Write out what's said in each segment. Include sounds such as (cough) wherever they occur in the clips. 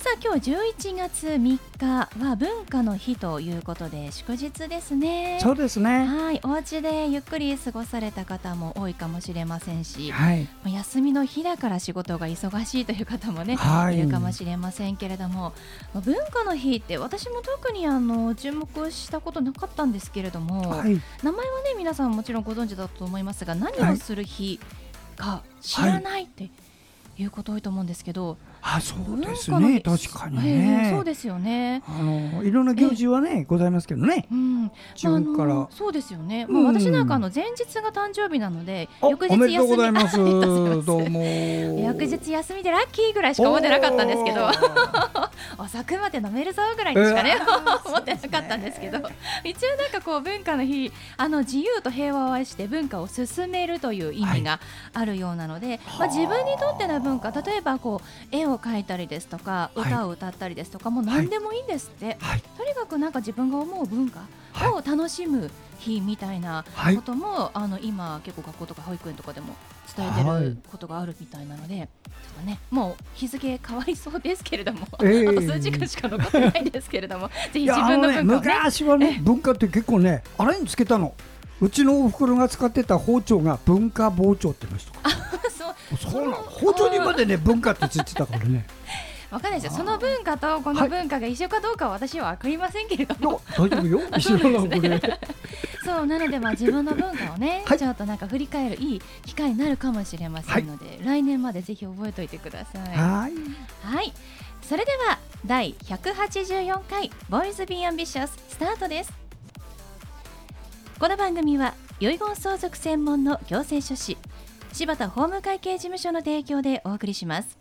さあ今日11月3日は文化の日ということで祝日ですね。そうですね。はいお家でゆっくり過ごされた方も多いかもしれませんし、はい。休みの日だから仕事が忙しいという方もね、はい。いるかもしれませんけれどもまあ文化の日って私も特にあの注目したことなかったんですけれども、はい。名前はね皆さんもちろんご存知だと思いますが何をする日か知らないっていうこと多いと思うんですけど、あそうですね。日確かにええねそうですよね。あのいろんな行事はねございますけどね。うん、自分から。そうですよね。もう私なんかあの前日が誕生日なので、お翌日おめでとうございます。(laughs) どうも。翌日休みでラッキーぐらいしか思ってなかったんですけど。(laughs) 遅くまで飲めるぞぐらいにしかね、(laughs) うわー思ってなかったんですけど。一応なんかこう文化の日あの自由と平和を愛して文化を進めるという意味があるようなので、まあ、自分にとっての文化例えばこう絵を描いたりですとかはい。歌を歌ったりですとか、もう何でもいいんですって、はい。とにかくなんか自分が思う文化を楽しむ日みたいなはい。ことも、あの今結構学校とか保育園とかでも伝えてることがあるみたいなので、ちょっとねもう日付変わりそうですけれども、ええ。あと数時間しか残ってないですけれども (laughs) ぜひ自分の文化昔はね文化って結構ねあれにつけたの。うちのお袋が使ってた包丁が文化包丁って言いましたそうなの？包丁にまでね文化ってついてたからね。(laughs) わかんないですよ。その文化とこの文化が一緒かどうかは私は分かりませんけれども、大丈夫よ。一緒なのこれ (laughs) そうなのでまあ自分の文化をね、はい。ちょっとなんか振り返るいい機会になるかもしれませんので、来年までぜひ覚えておいてください。はい。はい、それでは第184回ボーイズビーアンビシャススタートです。この番組は遺言相続専門の行政書士柴田法務会計事務所の提供でお送りします。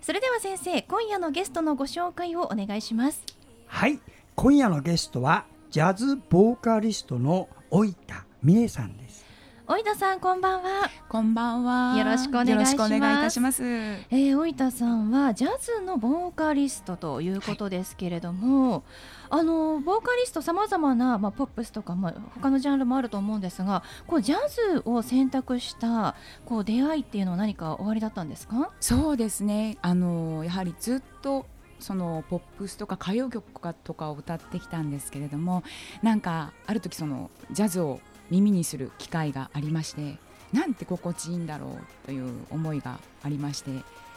それでは先生、今夜のゲストのご紹介をお願いします。はい今夜のゲストはジャズボーカリストの老田美恵さんです及田さん、こんばんは。こんばんは。よろしくお願いします。えー、及田さんはジャズのボーカリストということですけれども、あのボーカリストさまざまな、まあ、ポップスとか、まあ、他のジャンルもあると思うんですがこうジャズを選択したこう出会いっていうのは何かおありだったんですか？そうですね。あのやはりずっとそのポップスとか歌謡曲とかを歌ってきたんですけれども、なんかある時そのジャズを耳にする機会がありまして、なんて心地いいんだろうという思いがありまして、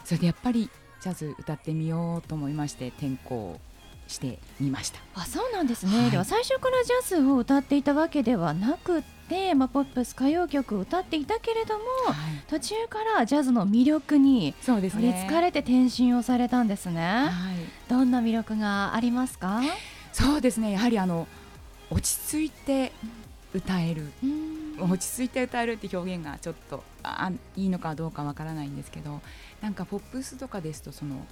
それでやっぱりジャズ歌ってみようと思いまして転校してみました。あそうなんですね、はいでは最初からジャズを歌っていたわけではなくて、まあ、ポップス歌謡曲を歌っていたけれどもはい途中からジャズの魅力に取りね。つかれて転身をされたんですね。はい。どんな魅力がありますか？そうですね。やはりあの落ち着いて歌える。落ち着いて歌えるって表現がちょっとあいいのかどうかわからないんですけどなんかポップスとかですとその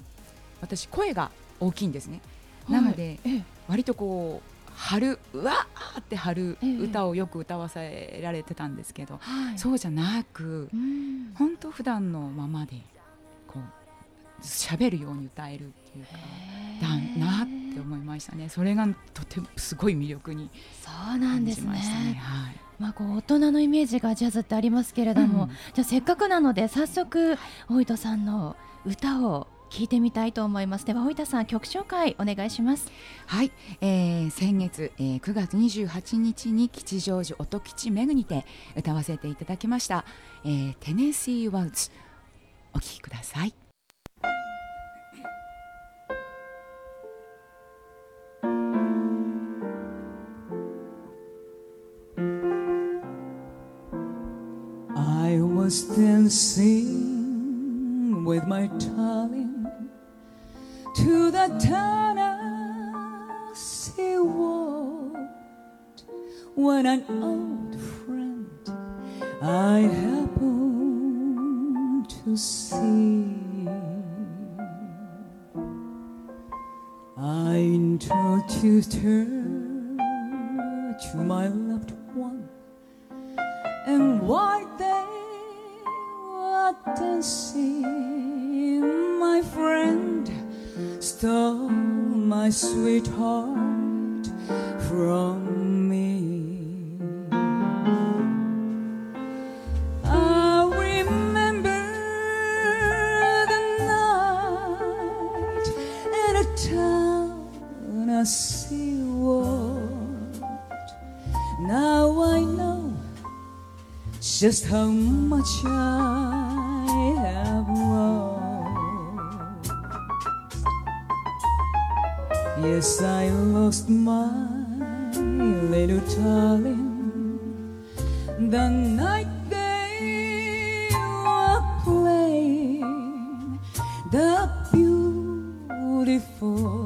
私声が大きいんですね、なのでええ。割とこう張るうわーって張るええ。歌をよく歌わせられてたんですけど、はい。そうじゃなくうん。本当普段のままでこう喋るように歌えるっていうかだなって思いましたね。それがとてもすごい魅力にそうなん感じですね。ましたね。はい。まあこう大人のイメージがジャズってありますけれども、うん。じゃあせっかくなので早速大分さんの歌を聞いてみたいと思います。では大分さん曲紹介お願いします。はい、えー先月、えー9月28日に吉祥寺音吉メグにて歌わせていただきました、えーテネシーワウツお聴きください dancing with my darling to the Tennessee waltz. when an old friend I happen to see. I introduced her to my loved one, and while dancing, my friend stole my sweetheart from me. I remember the night in a town. Now I know just how much I have lost. Yes, I lost my little darling the night they were playing the beautiful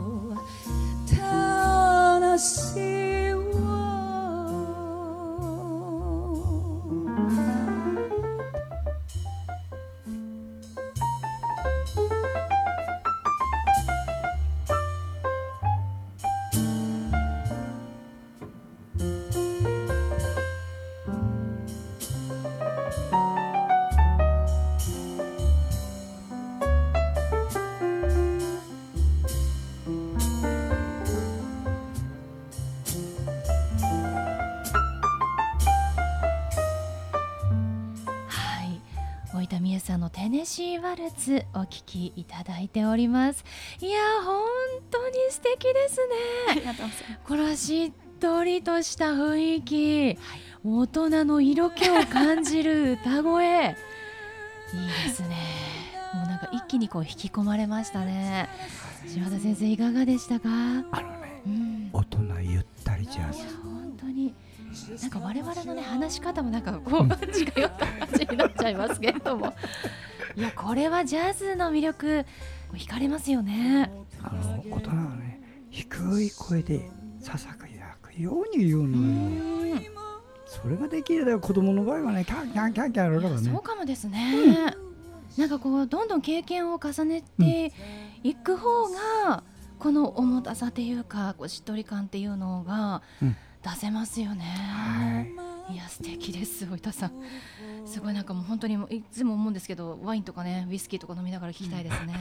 さんのテネシーワルツお聴きいただいております。いや本当に素敵ですね。りがとうございます。このしっとりとした雰囲気、大人の色気を感じる歌声。(laughs) いいですね。もうなんか一気にこう引き込まれましたね。島田先生いかがでしたか、あのねうん、大人なんか我々のね話し方もなんかこう近寄った。感じになっちゃいますけれどもいやこれはジャズの魅力惹かれますよねあの大人はね低い声でささくやくように言うのよそれができれば子供の場合はねキャンキャンキャンキャンやるからそうかもですね、なんかこうどんどん経験を重ねていく方が、この重たさっていうかこうしっとり感っていうのがうん出せますよね、はい。いや素敵です及田さん。すごいなんかもう本当にいつも思うんですけどワインとかねウイスキーとか飲みながら聞きたいですね、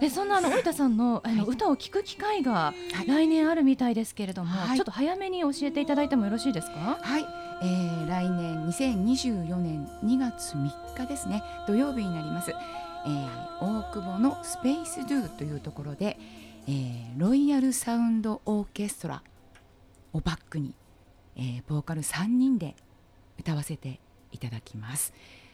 えそんなあの及田さんのあの歌を聞く機会が来年あるみたいですけれども、はい。ちょっと早めに教えていただいてもよろしいですか？はい、えー、来年2024年2月3日ですね。土曜日になります、えー、大久保のスペースドゥというところで、えー、ロイヤルサウンドオーケストラをバックに、えー、ボーカル3人で歌わせていただきます。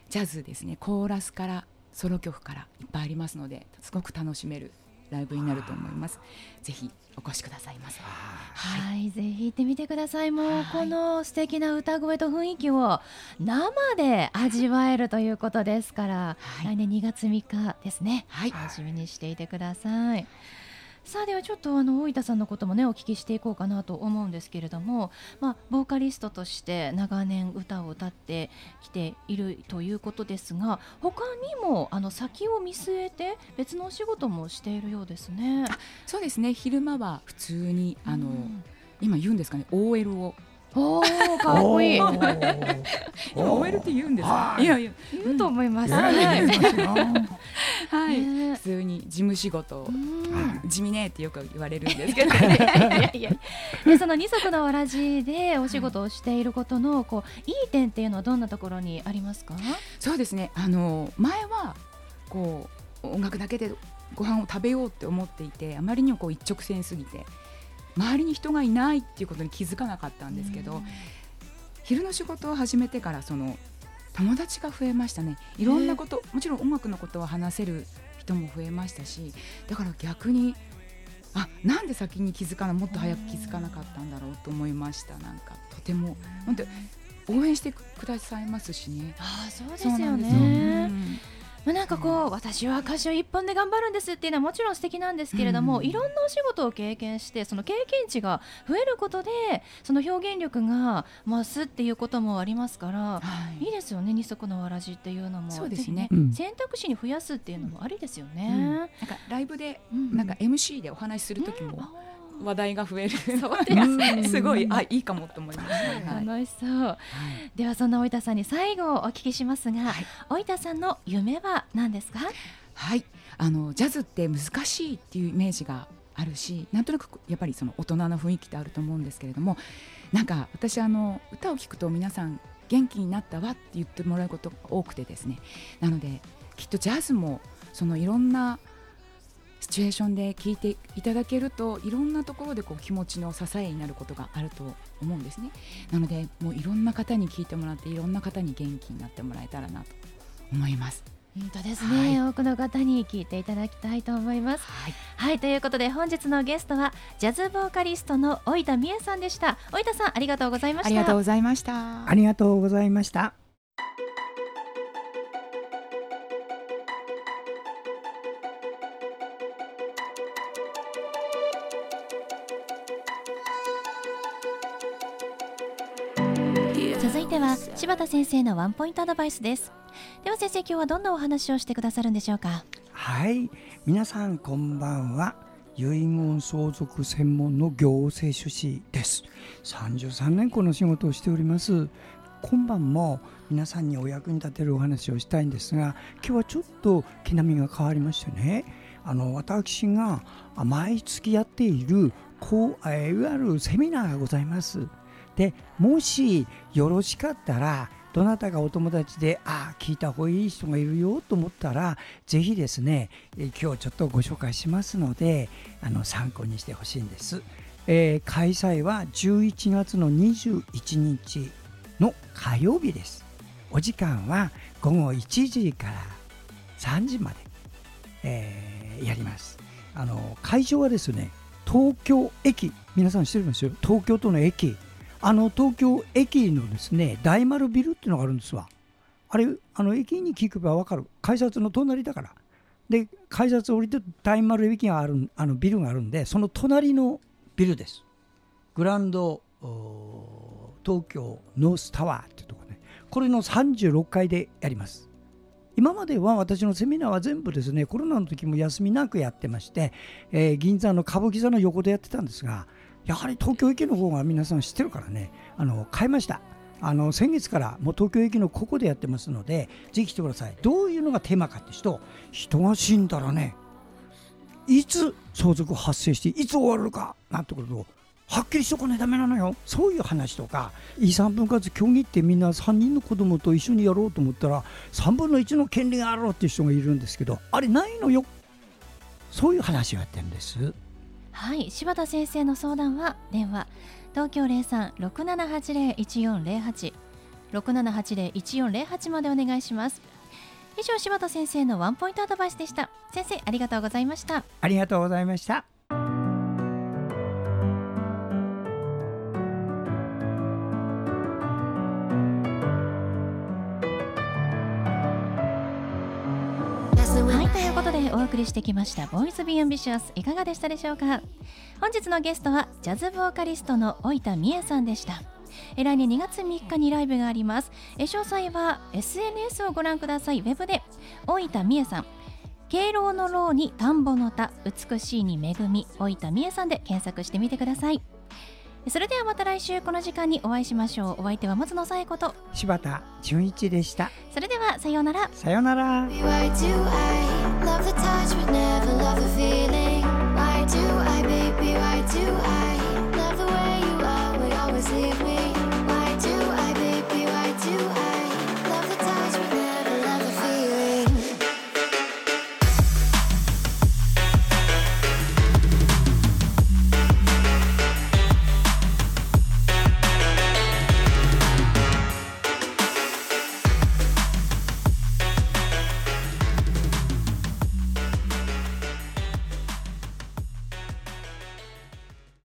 ジャズですね。コーラスからソロ曲からいっぱいありますのですごく楽しめるライブになると思います。ぜひお越しくださいませ。はい、ぜひ行ってみてください。もうはい。この素敵な歌声と雰囲気を生で味わえるということですから、はい。来年2月3日ですね。はい。楽しみにしていてください。さあではちょっとあの大分さんのこともねお聞きしていこうかなと思うんですけれども、まあボーカリストとして長年歌を歌ってきているということですが、他にもあの先を見据えて別のお仕事もしているようですね。そうですね。昼間は普通にあの、うん。今言うんですかね。OL をおーかっこいい。今 OL って言うんですか？はい。いやいや言うと思います。はい。はい、ね。普通に事務仕事地味ねってよく言われるんですけど、(laughs) いやいやいや。でその二足のわらじでお仕事をしていることのこういい点っていうのはどんなところにありますか？そうですね。あの前はこう音楽だけでご飯を食べようって思っていてあまりにもこう一直線すぎて周りに人がいないっていうことに気づかなかったんですけど、昼の仕事を始めてからその友達が増えましたね。いろんなこと、もちろん音楽のことは話せる人も増えましたしだから逆にあなんで先に気づかなもっと早く気づかなかったんだろうと思いました。なんかとても本当応援してくださいますしね。ああそうですよね。まあ、なんかこう私は歌手一本で頑張るんですっていうのはもちろん素敵なんですけれども、うん。いろんなお仕事を経験してその経験値が増えることでその表現力が増すっていうこともありますからはい。いいですよね二足のわらじっていうのも。そうですね。うん。選択肢に増やすっていうのもありですようん。ね。なんかライブでうん。なんか MC でお話しする時もあ話題が増える。す (laughs) すごいあいいかもと思います、ーはい。楽しそう、ではそんな及田さんに最後お聞きしますが、はい。及田さんの夢は何ですか？はい、あのジャズって難しいっていうイメージがあるしなんとなくやっぱりその大人の雰囲気ってあると思うんですけれどもなんか私あの歌を聴くと皆さん元気になったわって言ってもらうことが多くてですね。なのできっとジャズもそのいろんなシチュエーションで聴いていただけるといろんなところでこう気持ちの支えになることがあると思うんですね。なのでもういろんな方に聴いてもらっていろんな方に元気になってもらえたらなと思います。本当ですね、は多くの方に聞いていただきたいと思います。はい。はいということで本日のゲストはジャズボーカリストの及田美恵さんでした。及田さんありがとうございました。ありがとうございました。ありがとうございました。田先生のワンポイントアドバイスですでは先生今日はどんなお話をしてくださるんでしょうか？はい、皆さんこんばんは。遺言相続専門の行政書士です。33年この仕事をしております。今晩も皆さんにお役に立てるお話をしたいんですが、今日はちょっと毛並みが変わりましてね。あの私が毎月やっているこうえーいわゆるセミナーがございます。でもしよろしかったらどなたがお友達でああ聞いた方がいい人がいるよと思ったらぜひですねえ今日ちょっとご紹介しますのであの参考にしてほしいんです、えー開催は11月の21日の火曜日です。お時間は午後1時から3時まで、えーやります。あの会場はですね東京駅。皆さん知ってますよ東京都の駅。あの東京駅のですね大丸ビルっていうのがあるんですわ。あれあの駅に聞けば分かる。改札の隣だから。で改札降りて大丸駅があるあのビルがあるんでその隣のビルです。グランド東京ノースタワーっていうところね。これの36階でやります。今までは私のセミナーは全部ですねコロナの時も休みなくやってまして、えー銀座の歌舞伎座の横でやってたんですがやはり東京駅の方が皆さん知ってるからね。あの変えました。あの先月からもう東京駅のここでやってますのでぜひ来てください。どういうのがテーマかって人人が死んだらねいつ相続発生していつ終わるかなんてことをはっきりしとかねダメなのよ。そういう話とか遺産分割協議ってみんな3人の子供と一緒にやろうと思ったら3分の1の権利があろうっていう人がいるんですけどあれないのよ。そういう話をやってるんです。はい柴田先生の相談は電話東京0367801408 6780-1408までお願いします。以上柴田先生のワンポイントアドバイスでした。先生ありがとうございました。ありがとうございました。送りしてきました「ボーイズ・ビー・アンビシャス」いかがでしたでしょうか？本日のゲストはジャズボーカリストの老田美恵さんでした。来年2月3日にライブがあります。詳細は SNS をご覧ください。ウェブで老田美恵さん。敬老の老に田んぼの田美しいに恵み。老田美恵さんで検索してみてください。それではまた来週この時間にお会いしましょう。お相手は松野紗子と。柴田純一でした。それではさようなら。さようなら。Always leave me?